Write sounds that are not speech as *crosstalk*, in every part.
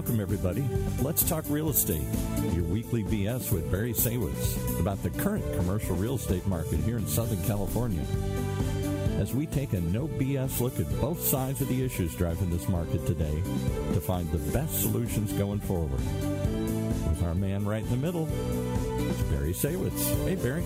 welcome everybody. Let's talk real estate. Your weekly BS with Barry Saywitz about the current commercial real estate market here in Southern California. As we take a no BS look at both sides of the issues driving this market today to find the best solutions going forward. With our man right in the middle, Barry Saywitz. Hey, Barry.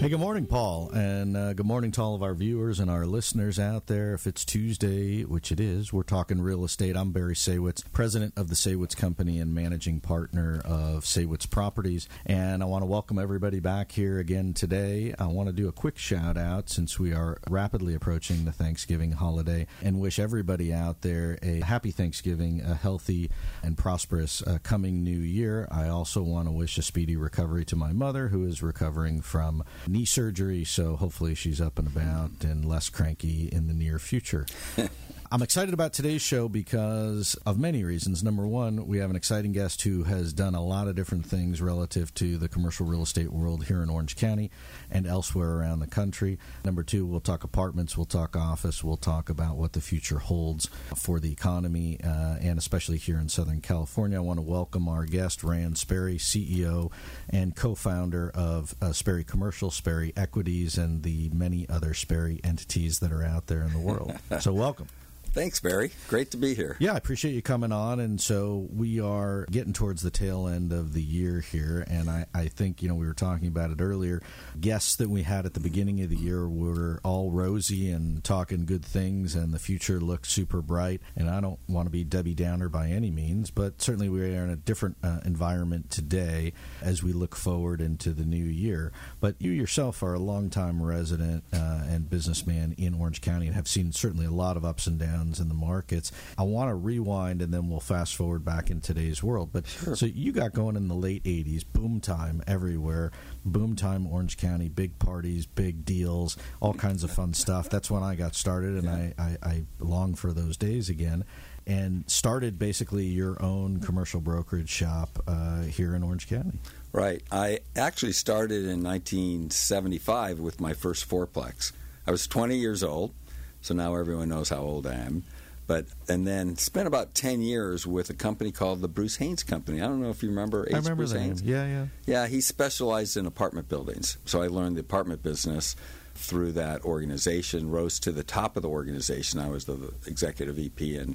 Hey, good morning, Paul, and uh, good morning to all of our viewers and our listeners out there. If it's Tuesday, which it is, we're talking real estate. I'm Barry Saywitz, president of the Saywitz Company and managing partner of Saywitz Properties, and I want to welcome everybody back here again today. I want to do a quick shout out since we are rapidly approaching the Thanksgiving holiday and wish everybody out there a happy Thanksgiving, a healthy and prosperous uh, coming new year. I also want to wish a speedy recovery to my mother, who is recovering from knee surgery, so hopefully she's up and about and less cranky in the near future. *laughs* I'm excited about today's show because of many reasons. Number one, we have an exciting guest who has done a lot of different things relative to the commercial real estate world here in Orange County and elsewhere around the country. Number two, we'll talk apartments, we'll talk office, we'll talk about what the future holds for the economy, uh, and especially here in Southern California. I want to welcome our guest, Rand Sperry, CEO and co founder of uh, Sperry Commercial, Sperry Equities, and the many other Sperry entities that are out there in the world. *laughs* so, welcome. Thanks, Barry. Great to be here. Yeah, I appreciate you coming on. And so we are getting towards the tail end of the year here. And I, I think, you know, we were talking about it earlier. Guests that we had at the beginning of the year were all rosy and talking good things, and the future looked super bright. And I don't want to be Debbie Downer by any means, but certainly we are in a different uh, environment today as we look forward into the new year. But you yourself are a longtime resident uh, and businessman in Orange County and have seen certainly a lot of ups and downs in the markets. I want to rewind and then we'll fast forward back in today's world. But sure. so you got going in the late 80s, boom time everywhere, boom time Orange County, big parties, big deals, all kinds of fun stuff. That's when I got started and yeah. I, I, I long for those days again and started basically your own commercial brokerage shop uh, here in Orange County. Right. I actually started in 1975 with my first fourplex. I was 20 years old. So now everyone knows how old I am. But and then spent about ten years with a company called the Bruce Haynes Company. I don't know if you remember. H. I remember Bruce Haynes. Yeah, yeah. Yeah, he specialized in apartment buildings. So I learned the apartment business through that organization. Rose to the top of the organization. I was the executive VP and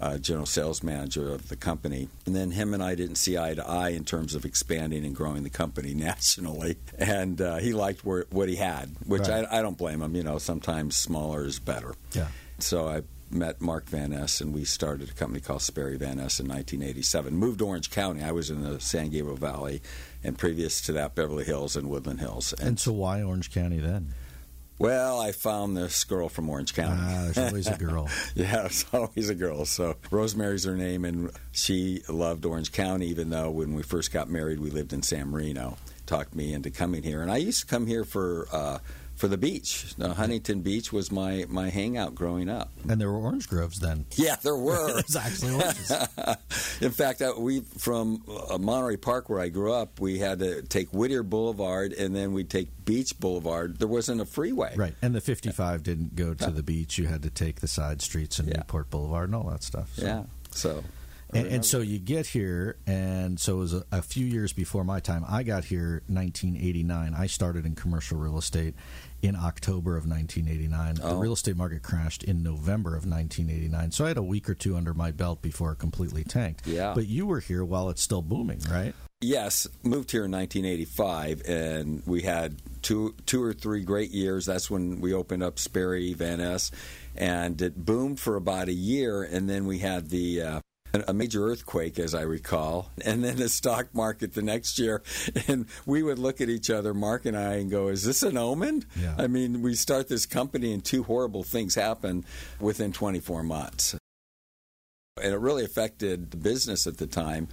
uh, general sales manager of the company. And then him and I didn't see eye to eye in terms of expanding and growing the company *laughs* nationally. And uh, he liked where, what he had, which right. I, I, don't blame him. You know, sometimes smaller is better. Yeah. So I met Mark Van Ness, and we started a company called Sperry Van Ness in 1987. Moved to Orange County. I was in the San Gabriel Valley, and previous to that, Beverly Hills and Woodland Hills. And, and so, why Orange County then? Well, I found this girl from Orange County. Ah, there's always a *laughs* girl. yeah, there's always a girl. So Rosemary's her name, and she loved Orange County, even though when we first got married, we lived in San Marino. Talked me into coming here, and I used to come here for. Uh, for the beach. Uh, Huntington Beach was my, my hangout growing up. And there were orange groves then. Yeah, there were. *laughs* was actually oranges. *laughs* In fact, uh, we from uh, Monterey Park, where I grew up, we had to take Whittier Boulevard and then we'd take Beach Boulevard. There wasn't a freeway. Right. And the 55 didn't go to the beach. You had to take the side streets and yeah. Newport Boulevard and all that stuff. So. Yeah. So and, and, so you get here, and so it was a, a, few years before my time. I got here 1989. I started in commercial real estate in October of 1989. Oh. The real estate market crashed in November of 1989. So I had a week or two under my belt before it completely tanked. Yeah. But you were here while it's still booming, right? Yes, moved here in 1985, and we had two two or three great years. That's when we opened up Sperry Van Ness, and it boomed for about a year, and then we had the uh, a major earthquake, as I recall, and then the stock market the next year. *laughs* And we would look at each other, Mark and I, and go, Is this an omen? Yeah. I mean, we start this company and two horrible things happen within 24 months. And it really affected the business at the time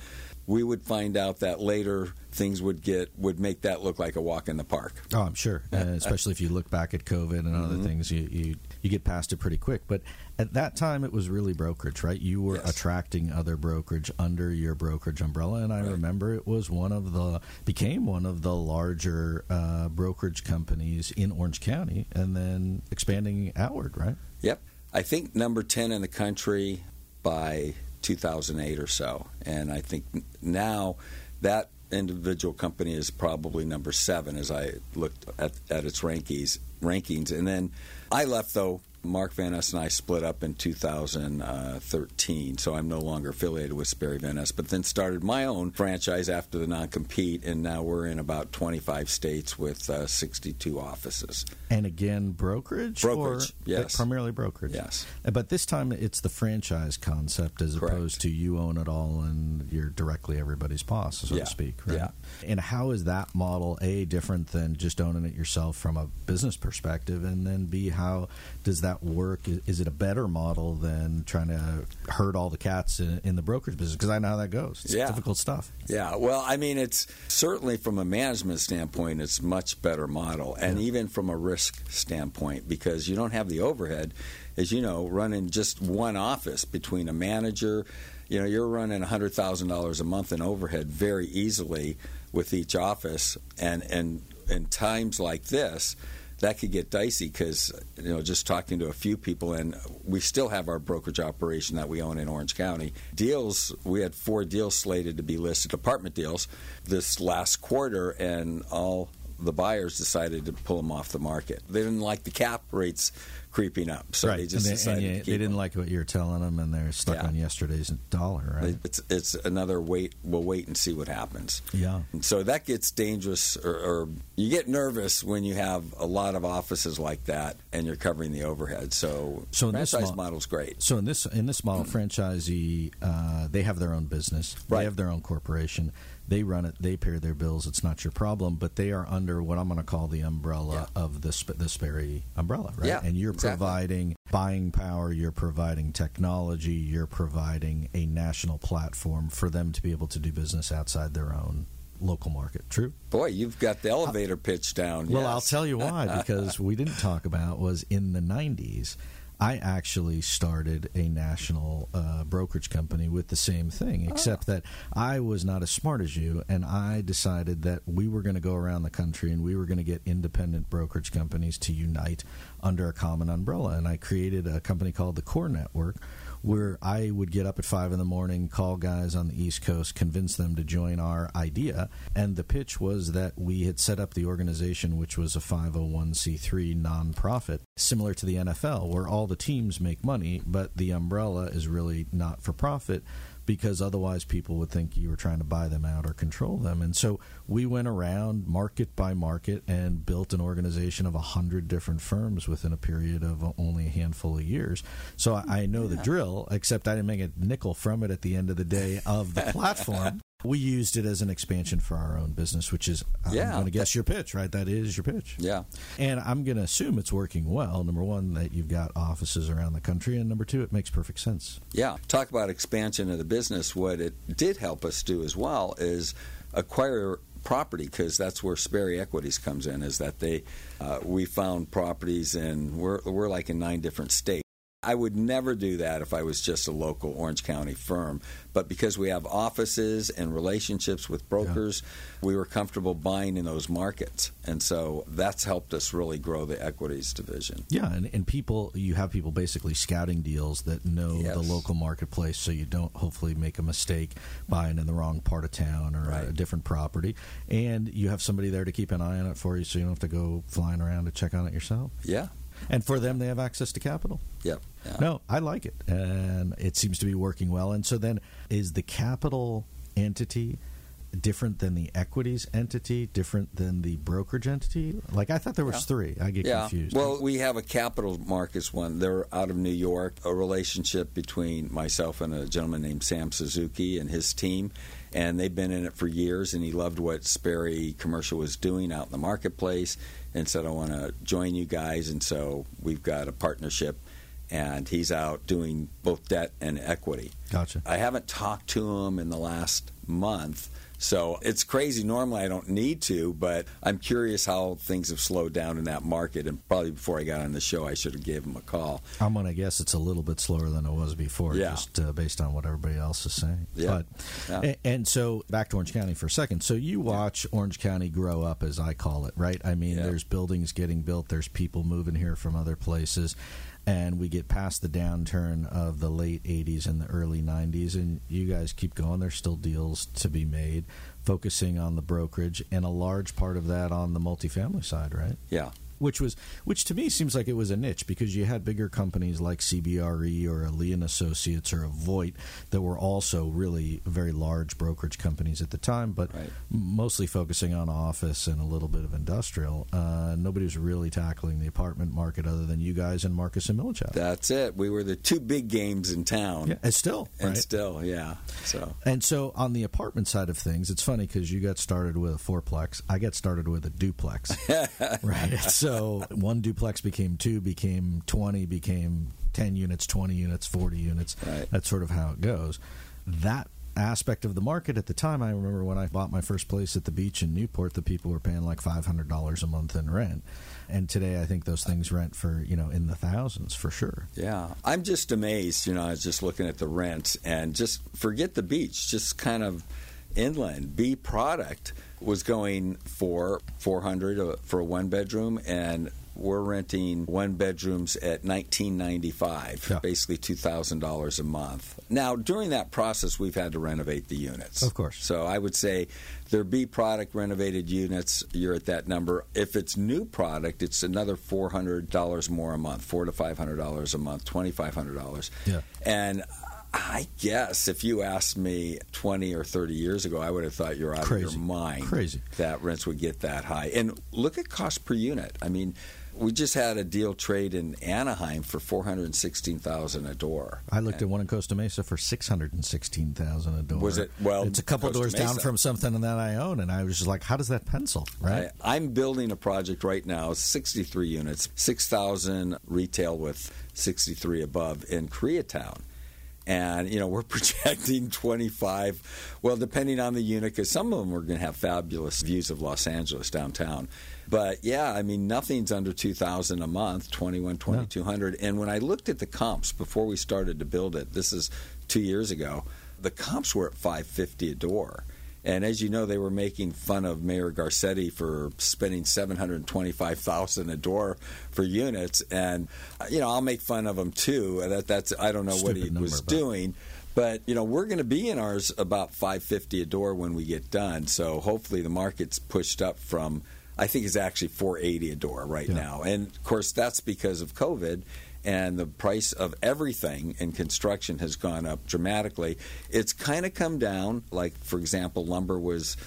we would find out that later things would get would make that look like a walk in the park. Oh, I'm sure, uh, especially if you look back at COVID and other mm-hmm. things, you, you you get past it pretty quick. But at that time, it was really brokerage, right? You were yes. attracting other brokerage under your brokerage umbrella, and I right. remember it was one of the became one of the larger uh, brokerage companies in Orange County, and then expanding outward, right? Yep. I think number ten in the country by 2008 or so. And I think now that individual company is probably number seven as I looked at, at its rankings. Rankings, and then I left though Mark Van Ness and I split up in 2013, so I'm no longer affiliated with Sperry Van Ness, but then started my own franchise after the non compete, and now we're in about 25 states with uh, 62 offices. And again, brokerage? Brokerage, or yes. Primarily brokerage. Yes. But this time it's the franchise concept as Correct. opposed to you own it all and you're directly everybody's boss, so Yeah. to speak. Right? Yeah. And how is that model, A, different than just owning it yourself from a business perspective? And then B, how does that work? Is it a better model than trying to herd all the cats in, in the brokerage business? Because I know how that goes. It's Yeah. difficult stuff. Yeah, well, I mean, it's certainly from a management standpoint, it's much better model, and even from a risk standpoint, because you don't have the overhead, as you know, running just one office between a manager. You know, you're running hundred thousand dollars a month in overhead very easily with each office, and and in times like this. That could get dicey because you know just talking to a few people, and we still have our brokerage operation that we own in Orange County. Deals we had four deals slated to be listed, apartment deals, this last quarter, and all the buyers decided to pull them off the market. They didn't like the cap rates creeping up, so right. they just and decided and you- they didn't them. like what you were telling them, and they're stuck Yeah. on yesterday's dollar, right? It's it's another wait. We'll wait and see what happens. yeah. And so that gets dangerous, or, or you get nervous when you have a lot of offices like that, and you're covering the overhead. So, So in this franchise mo- model's great. So in this in this model, franchisee uh, they have their own business, Right. they have their own corporation, they run it, they pay their bills. It's not your problem, but they are under what I'm going to call the umbrella of the Sp- the Sperry umbrella, right? Yeah, and you're exactly. providing buying power, you're providing technology, you're providing a national platform for them to be able to do business outside their own local market. True. Boy, you've got the elevator pitch down. Well, yes. I'll tell you why because *laughs* we didn't talk about was in the 90s. I actually started a national uh, brokerage company with the same thing, except that I was not as smart as you, and I decided that we were going to go around the country and we were going to get independent brokerage companies to unite under a common umbrella. And I created a company called the Core Network, where I would get up at five in the morning, call guys on the East Coast, convince them to join our idea. And the pitch was that we had set up the organization, which was a 501c3 nonprofit, similar to the NFL, where all the teams make money, but the umbrella is really not for profit because otherwise people would think you were trying to buy them out or control them. And so we went around market by market and built an organization of a hundred different firms within a period of only a handful of years. So I, I know the drill, except I didn't make a nickel from it at the end of the day of the *laughs* platform. We used it as an expansion for our own business, which is, I'm Yeah. going to guess your pitch, right? That is your pitch. Yeah. And I'm going to assume it's working well. Number one, that you've got offices around the country. And number two, it makes perfect sense. Yeah. Talk about expansion of the business. What it did help us do as well is acquire property because that's where Sperry Equities comes in. Is that they uh, we found properties and we're we're like in nine different states. I would never do that if I was just a local Orange County firm. But because we have offices and relationships with brokers, we were comfortable buying in those markets. And so that's helped us really grow the equities division. Yeah, and, and people, you have people basically scouting deals that know Yes. the local marketplace, so you don't hopefully make a mistake buying in the wrong part of town or Right. a different property. And you have somebody there to keep an eye on it for you, so you don't have to go flying around to check on it yourself. Yeah. And for them, they have access to capital. Yep. Yeah. No, I like it, and it seems to be working well. And so then, is the capital entity different than the equities entity? Different than the brokerage entity? Like I thought there was Yeah. three. I get yeah. confused. Well, we have a capital markets one. They're out of New York. A relationship between myself and a gentleman named Sam Suzuki and his team, and they've been in it for years. And he loved what Sperry Commercial was doing out in the marketplace, and said, "I want to join you guys." And so we've got a partnership, and he's out doing both debt and equity. gotcha. I haven't talked to him in the last month. So it's crazy. Normally I don't need to, but I'm curious how things have slowed down in that market. And probably before I got on the show, I should have gave him a call. I'm going to guess it's a little bit slower than it was before, Yeah. just uh, based on what everybody else is saying. Yeah. But, Yeah. and so back to Orange County for a second. So you watch Orange County grow up, as I call it, right? I mean, Yeah. there's buildings getting built, there's people moving here from other places. And we get past the downturn of the late 80s and the early 90s and you guys keep going. There's still deals to be made focusing on the brokerage and a large part of that on the multifamily side right? Yeah which was which to me seems like it was a niche because you had bigger companies like CBRE or Lee and Associates or a that were also really very large brokerage companies at the time, but right. mostly focusing on office and a little bit of industrial. Uh, nobody was really tackling the apartment market other than you guys and Marcus and Millichap. That's it. We were the two big games in town. Yeah, and still, and right? still, yeah. So and so on the apartment side of things, it's funny because you got started with a fourplex. I got started with a duplex. *laughs* right. So so one duplex became two, became 20, became 10 units, 20 units, 40 units. Right. That's sort of how it goes. That aspect of the market at the time, I remember when I bought my first place at the beach in Newport, the people were paying like $500 a month in rent. And today, I think those things rent for, you know, in the thousands for sure. Yeah. I'm just amazed. You know, I was just looking at the rents and just forget the beach, just kind of inland. B product was going for 400 uh, for a one bedroom and we're renting one bedrooms at 1995 yeah. basically $2000 a month. Now during that process we've had to renovate the units. Of course. So i would say there be product renovated units. You're at that number. If it's new product it's another $400 more a month 4 to $500 a month $2500 yeah. And I guess if you asked me 20 or 30 years ago, I would have thought you're out Crazy. of your mind. Crazy. That rents would get that high. And look at cost per unit. I mean, we just had a deal trade in Anaheim for 416000 a door. I looked and at one in Costa Mesa for 616000 a door. Was it? Well, it's a couple Costa doors Mesa. down from something that I own. And I was just like, how does that pencil? Right. I, I'm building a project right now, 63 units, 6000 retail with 63 above in Koreatown and you know we're *laughs* projecting 25 well depending on the unit because some of them are going to have fabulous views of los angeles downtown. But yeah i mean nothing's under 2000 a month 21 2200 and when i looked at the comps before we started to build it this is two years ago the comps were at 550 a door and as you know, they were making fun of Mayor Garcetti for spending seven hundred twenty-five thousand a door for units, and uh, you know I'll make fun of him too. Uh, that that's I don't know Stupid what he number, was but. doing, but you know we're going to be in ours about five fifty a door when we get done. So hopefully the market's pushed up from. I think it's actually 480 a door right Yeah. now, and of course that's because of COVID and the price of everything in construction has gone up dramatically. It's kind of come down. Like for example, lumber was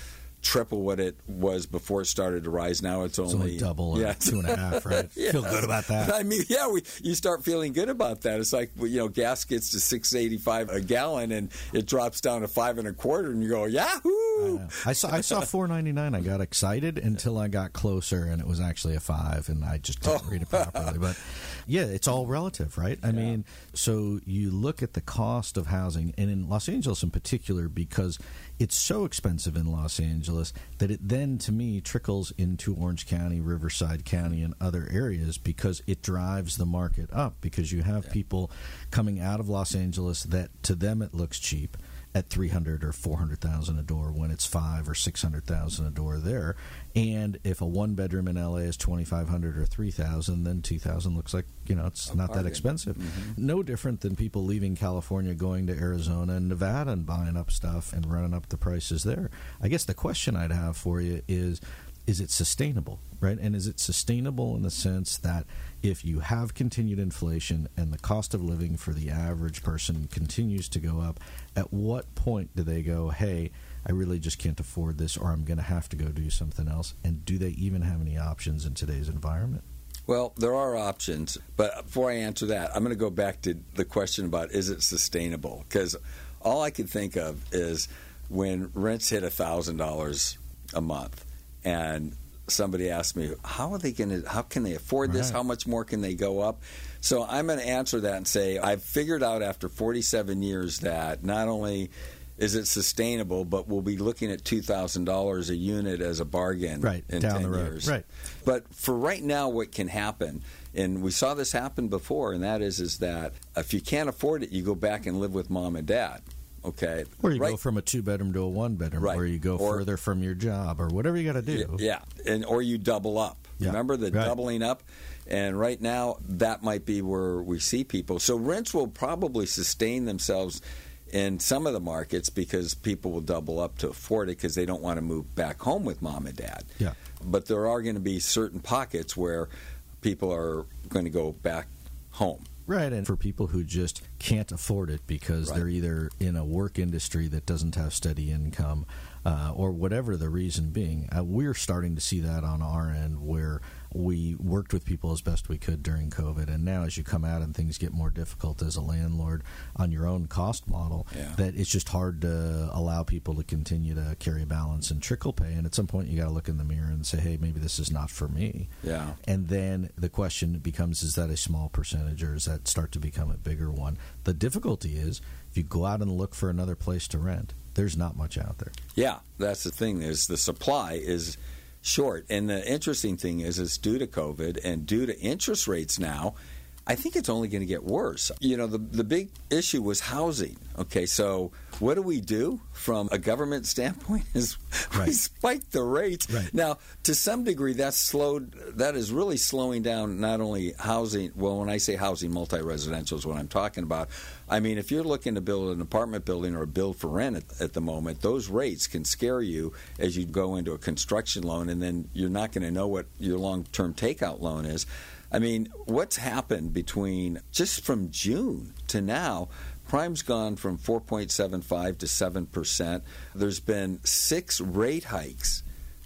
triple what it was before it started to rise. Now it's only, It's only double or yeah. two and a half, right? *laughs* Yeah. Feel good about that. I mean, yeah, we, you start feeling good about that. It's like you know, gas gets to six eighty five a gallon, and it drops down to five and a quarter, and you go, Yahoo! know. I saw I saw four ninety nine. I got excited until I got closer, and it was actually a five, and I just didn't oh. read it properly. But yeah, it's all relative, right? I mean, so you look at the cost of housing, and in Los Angeles in particular, because it's so expensive in Los Angeles that it then, to me, trickles into Orange County, Riverside County, and other areas because it drives the market up. Because you have people coming out of Los Angeles that to them it looks cheap at 300 or 400,000 a door when it's 5 or 600,000 a door there. And if a one bedroom in LA is 2500 or 3000 then 2000 looks like you know it's not that expensive. Mm-hmm. no different than people leaving California going to Arizona and Nevada and buying up stuff and running up the prices there. I guess the question i'd have for you is is it sustainable right and is it sustainable in the sense that if you have continued inflation and the cost of living for the average person continues to go up at what point do they go hey i really just can't afford this or i'm going to have to go do something else and do they even have any options in today's environment Well, there are options, but before I answer that, I'm going to go back to the question about is it sustainable? Because all I can think of is when rents hit thousand dollars a month, and somebody asked me, "How are they going to? How can they afford this? Right. How much more can they go up?" So I'm going to answer that and say I've figured out after 47 years that not only is it sustainable, but we'll be looking at two thousand dollars a unit as a bargain Right, in down 10 the road. years. Right. But for right now, what can happen, and we saw this happen before, and that is, is that if you can't afford it, you go back and live with mom and dad. Okay. or you right? go from a two bedroom to a one bedroom Right. or you go Or- further from your job or whatever you got to do Yeah, and or you double up. Yeah, Remember the right. doubling up? And right now, that might be where we see people. So rents will probably sustain themselves in some of the markets because people will double up to afford it because they don't want to move back home with mom and dad. Yeah. But there are going to be certain pockets where people are going to go back home. Right, and for people who just can't afford it because Right. they're either in a work industry that doesn't have steady income uh, or whatever the reason being, uh, we're starting to see that on our end where we worked with people as best we could during COVID. And now, as you come out and things get more difficult as a landlord on your own cost model, Yeah. that it's just hard to allow people to continue to carry a balance and trickle pay. And at some point, you got to look in the mirror and say, hey, maybe this is not for me. Yeah. And then the question becomes is that a small percentage or does that start to become a bigger one? The difficulty is if you go out and look for another place to rent, there's not much out there. Yeah, that's the thing is the supply is short. And the interesting thing is it's due to COVID and due to interest rates now, I think it's only going to get worse. You know, the the big issue was housing. Okay, so what do we do from a government standpoint is we Right. spike the rates. Right. Now, to some degree that's slowed that is really slowing down not only housing, well when I say housing multi-residential is what I'm talking about. I mean, if you're looking to build an apartment building or a build for rent at, at the moment, those rates can scare you as you go into a construction loan, and then you're not going to know what your long-term takeout loan is. I mean, what's happened between just from June to now? Prime's gone from 4.75 to 7 percent. There's been six rate hikes.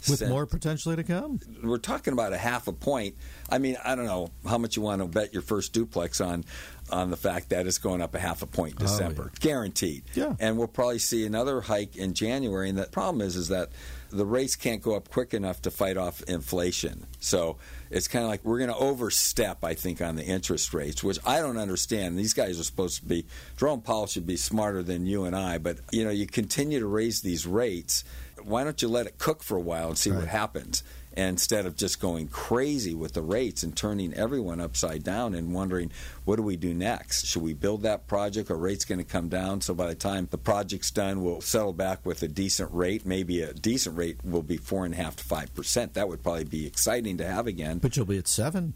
With since- more potentially to come. we're talking about a half a point. I mean, I don't know how much you want to bet your first duplex on on the fact that it's going up a half a point Oh, December, guaranteed. Yeah. and we'll probably see another hike in January. And the problem is, is that the rates can't go up quick enough to fight off inflation. So it's kind of like we're going to overstep, I think, on the interest rates, which I don't understand. These guys are supposed to be Jerome Powell should be smarter than you and I, but you know, you continue to raise these rates. Why don't you let it cook for a while and see what happens? Instead of just going crazy with the rates and turning everyone upside down and wondering what do we do next? Should we build that project? Are rates going to come down? So by the time the project's done we'll settle back with a decent rate. Maybe a decent rate will be four and a half to five percent. That would probably be exciting to have again. But you'll be at seven,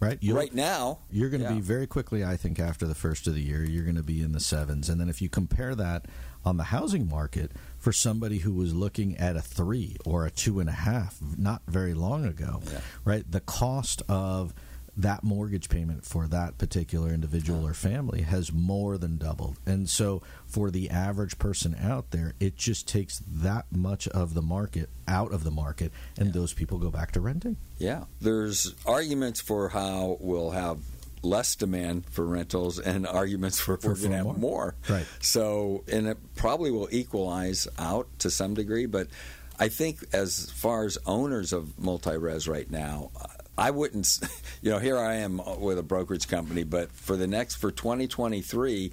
right? You'll, right now. You're going to yeah. be very quickly, I think, after the first of the year, you're going to be in the sevens. And then if you compare that on the housing market for somebody who was looking at a three or a two and a half not very long ago, Yeah. right? The cost of that mortgage payment for that particular individual or family has more than doubled. And so for the average person out there, it just takes that much of the market out of the market and those people go back to renting. Yeah, there's arguments for how we'll have less demand for rentals and arguments for, For- we're going to have more. more. Right. So, and it probably will equalize out to some degree, but I think as far as owners of multi-res right now, I wouldn't, *laughs* you know, here I am with a brokerage company, but for the next, for 2023,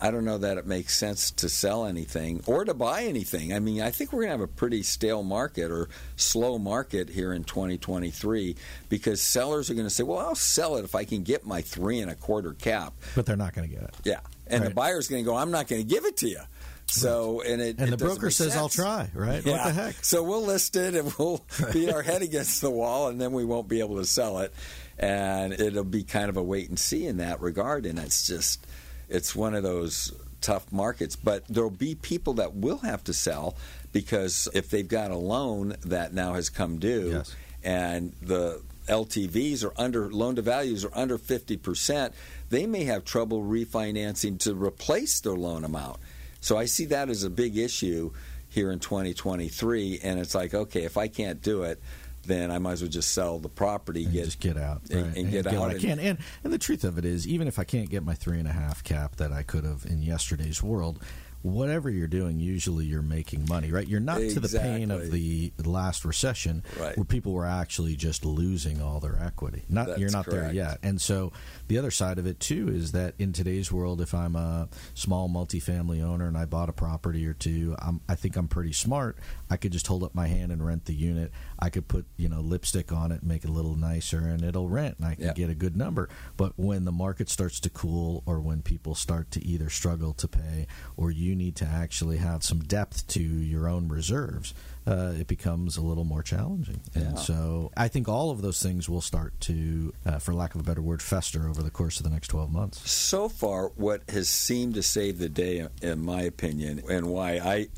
I don't know that it makes sense to sell anything or to buy anything. I mean, I think we're going to have a pretty stale market or slow market here in 2023 because sellers are going to say, well, I'll sell it if I can get my three and a quarter cap. But they're not going to get it. Yeah. And the Right. buyer's going to go, I'm not going to give it to you. So, and it And it the broker says, I'll try, right? What the heck? So we'll list it and we'll *laughs* *laughs* beat our head against the wall, and then we won't be able to sell it. And it'll be kind of a wait and see in that regard. And it's just, it's one of those tough markets. But there'll be people that will have to sell because if they've got a loan that now has come due Yes. and the LTVs are under loan to values are under 50%, they may have trouble refinancing to replace their loan amount. So I see that as a big issue here in 2023 and it's like okay, if I can't do it, then I might as well just sell the property and get just get out and- right, and get what out I and- can. And and the truth of it is, even if I can't get my three and a half cap that I could have in yesterday's world, whatever you're doing, usually you're making money, right? You're not to the pain of the last recession, Right. where people were actually just losing all their equity. Not That's you're not there yet. And so the other side of it too is that in today's world, if I'm a small multifamily owner and I bought a property or two, I'm, I think I'm pretty smart. I could just hold up my hand and rent the unit. I could put you know lipstick on it, make it a little nicer, and it'll rent, and I can get a good number. But when the market starts to cool, or when people start to either struggle to pay, or you need to actually have some depth to your own reserves, uh, it becomes a little more challenging. Yeah. And so I think all of those things will start to, uh, for lack of a better word, fester over the course of the next 12 months. So far, what has seemed to save the day, in my opinion, and why I,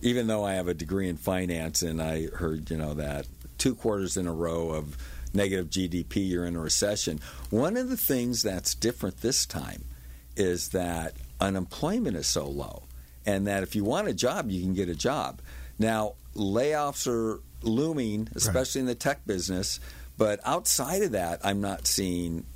even though I have a degree in finance and I heard, you know, that two quarters in a row of negative GDP, you're in a recession. One of the things that's different this time is that unemployment is so low, and that if you want a job, you can get a job. Now, layoffs are looming, especially right. in the tech business, but outside of that, I'm not seeing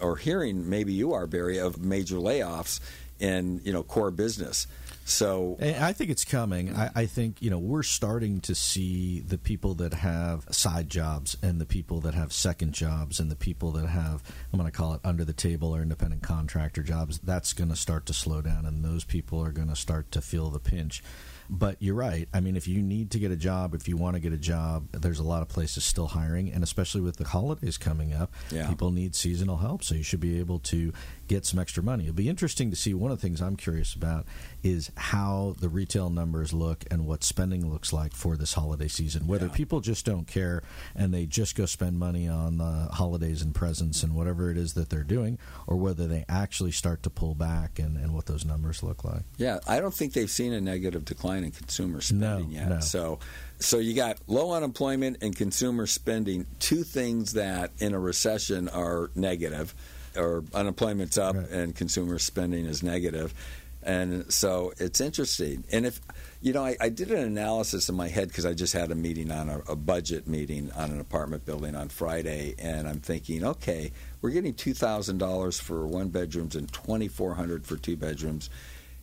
or hearing, maybe you are, Barry, of major layoffs in you know core business. So I think it's coming. I, I, think you know we're starting to see the people that have side jobs and the people that have second jobs and the people that have I'm going to call it under the table or independent contractor jobs. That's going to start to slow down, and those people are going to start to feel the pinch. But you're right. I mean, if you need to get a job, if you want to get a job, there's a lot of places still hiring, and especially with the holidays coming up, yeah. people need seasonal help. So you should be able to get some extra money. It'll be interesting to see. One of the things I'm curious about is how the retail numbers look and what spending looks like for this holiday season. Whether yeah. people just don't care and they just go spend money on the holidays and presents and whatever it is that they're doing, or whether they actually start to pull back and, and what those numbers look like. Yeah, I don't think they've seen a negative decline in consumer spending no, yet. No. So so you got low unemployment and consumer spending, two things that in a recession are negative or unemployment's up right. and consumer spending is negative. And so it's interesting. And if, you know, I, I did an analysis in my head because I just had a meeting on a, a, budget meeting on an apartment building on Friday. And I'm thinking, okay, we're getting $2,000 for one bedrooms and 2400 for two bedrooms.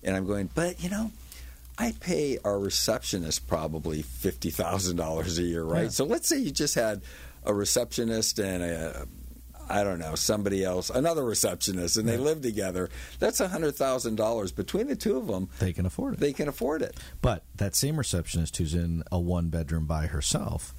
And I'm going, but, you know, I pay our receptionist probably $50,000 a year, right? Yeah. So let's say you just had a receptionist and a I don't know, somebody else, another receptionist, and they live together. That's a hundred thousand dollars between the two of them. They can afford it. They can afford it. But that same receptionist who's in a one bedroom by herself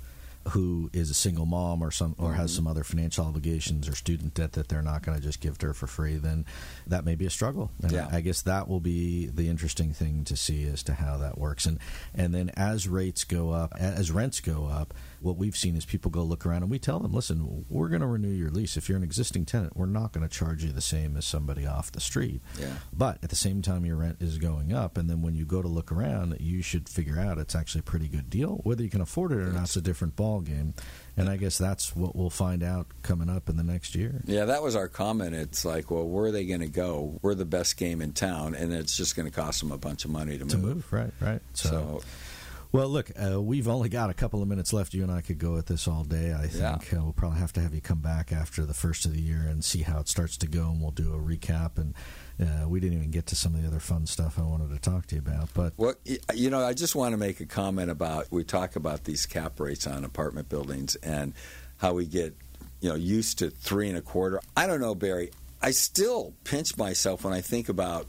who is a single mom or some or has mm-hmm. some other financial obligations or student debt that they're not going to just give to her for free, then that may be a struggle. And yeah. I guess that will be the interesting thing to see as to how that works. And and then as rates go up, as rents go up, what we've seen is people go look around and we tell them, listen, we're going to renew your lease. If you're an existing tenant, we're not going to charge you the same as somebody off the street. Yeah. But at the same time, your rent is going up, and then when you go to look around, you should figure out it's actually a pretty good deal. Whether you can afford it or not, it's a different ball game. And I guess that's what we'll find out coming up in the next year. Yeah, that was our comment. It's like, well, where are they going to go? We're the best game in town, and it's just going to cost them a bunch of money to move. Move, right, right. so, so well, look, uh, we've only got a couple of minutes left. You and I could go at this all day. I think yeah. uh, we'll probably have to have you come back after the first of the year and see how it starts to go, and we'll do a recap. And uh, we didn't even get to some of the other fun stuff I wanted to talk to you about. But well, you know, I just want to make a comment about we talk about these cap rates on apartment buildings and how we get you know used to three and a quarter. I don't know, Barry. I still pinch myself when I think about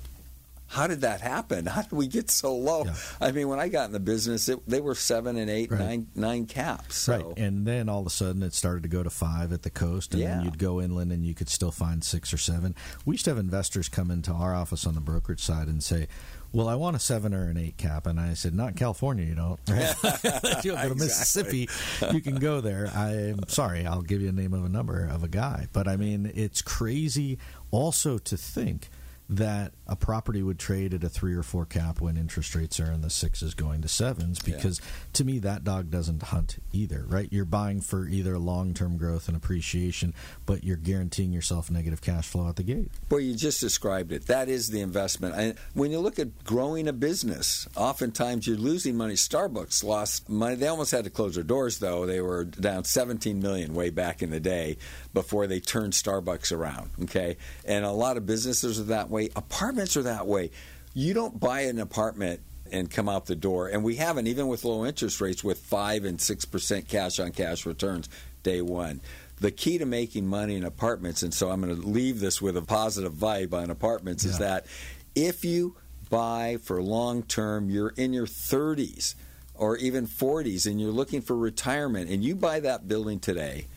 how did that happen? *laughs* How did we get so low? Yeah. I mean, when I got in the business, it, they were seven and eight, right. nine, nine caps. So. Right, and then all of a sudden it started to go to five at the coast, and yeah. then you'd go inland and you could still find six or seven. We used to have investors come into our office on the brokerage side and say, well, I want a seven or an eight cap. And I said, not in California, you don't. *laughs* *laughs* you go to Mississippi, you can go there. I'm sorry, I'll give you a name of a number of a guy. But I mean, it's crazy also to think that a property would trade at a three or four cap when interest rates are in the sixes going to sevens because yeah. to me that dog doesn't hunt either right? You're buying for either long-term growth and appreciation but you're guaranteeing yourself negative cash flow at the gate. Well you just described it. That is the investment. And when you look at growing a business oftentimes you're losing money. Starbucks lost money. They almost had to close their doors though. They were down 17 million way back in the day before they turn starbucks around okay and a lot of businesses are that way apartments are that way you don't buy an apartment and come out the door. And we haven't, even with low interest rates, with 5 and 6% cash on cash returns day one. The key to making money in apartments, and so I'm going to leave this with a positive vibe on apartments, yeah. is that if you buy for long term, you're in your 30s or even 40s and you're looking for retirement and you buy that building today,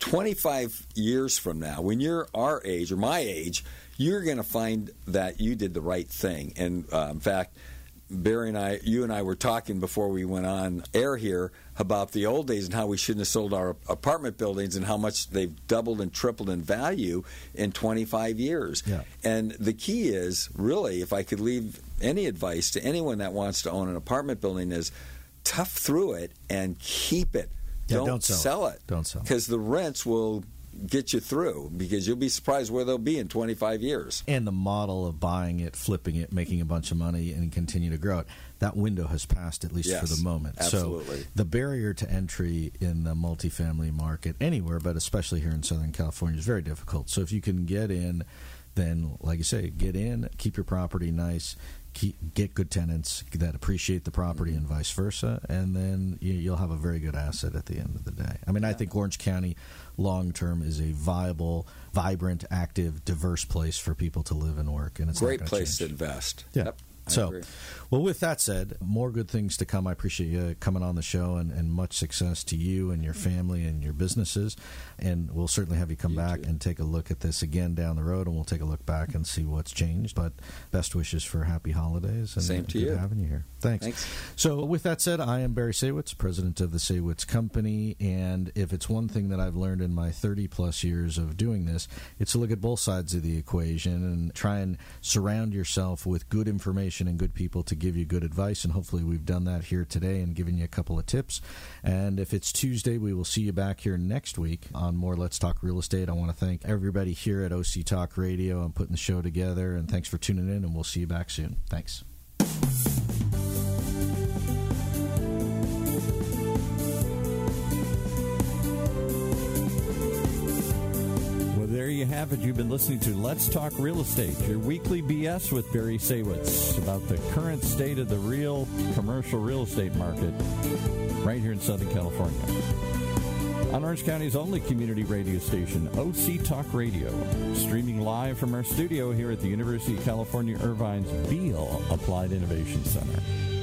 25 years from now, when you're our age or my age, you're going to find that you did the right thing. And uh, in fact, Barry and I, you and I were talking before we went on air here about the old days and how we shouldn't have sold our apartment buildings and how much they've doubled and tripled in value in 25 years. Yeah. And the key is really, if I could leave any advice to anyone that wants to own an apartment building, is tough through it and keep it. Yeah, don't, don't sell sell it. it. Don't sell it. Because the rents will get you through because you'll be surprised where they'll be in 25 years. And the model of buying it, flipping it, making a bunch of money, and continue to grow it, that window has passed at least Yes, for the moment. absolutely. So the barrier to entry in the multifamily market anywhere, but especially here in Southern California, is very difficult. So if you can get in, then like you say, get in, keep your property nice. Keep, get good tenants that appreciate the property and vice versa, and then you, you'll have a very good asset at the end of the day. I mean, I think Orange County long term is a viable, vibrant, active, diverse place for people to live and work, and it's not Great place change. to invest. Yeah. Yep, I so, agree. well, with that said, more good things to come. I appreciate you coming on the show and, and much success to you and your family and your businesses. And we'll certainly have you come You back too. and take a look at this again down the road, and we'll take a look back and see what's changed. But best wishes for happy holidays. And Same to good you. having you here. Thanks. Thanks. So, with that said, I am Barry Saywitz, president of the Saywitz Company. And if it's one thing that I've learned in my 30 plus years of doing this, it's to look at both sides of the equation and try and surround yourself with good information and good people to give you good advice. And hopefully, we've done that here today and given you a couple of tips. And if it's Tuesday, we will see you back here next week on more Let's Talk Real Estate. I want to thank everybody here at OC Talk Radio and putting the show together. And thanks for tuning in, and we'll see you back soon. Thanks. Have it. You've been listening to Let's Talk Real Estate, your weekly BS with Barry Saywitz about the current state of the real commercial real estate market right here in Southern California. On Orange County's only community radio station, OC Talk Radio, streaming live from our studio here at the University of California Irvine's Beall Applied Innovation Center.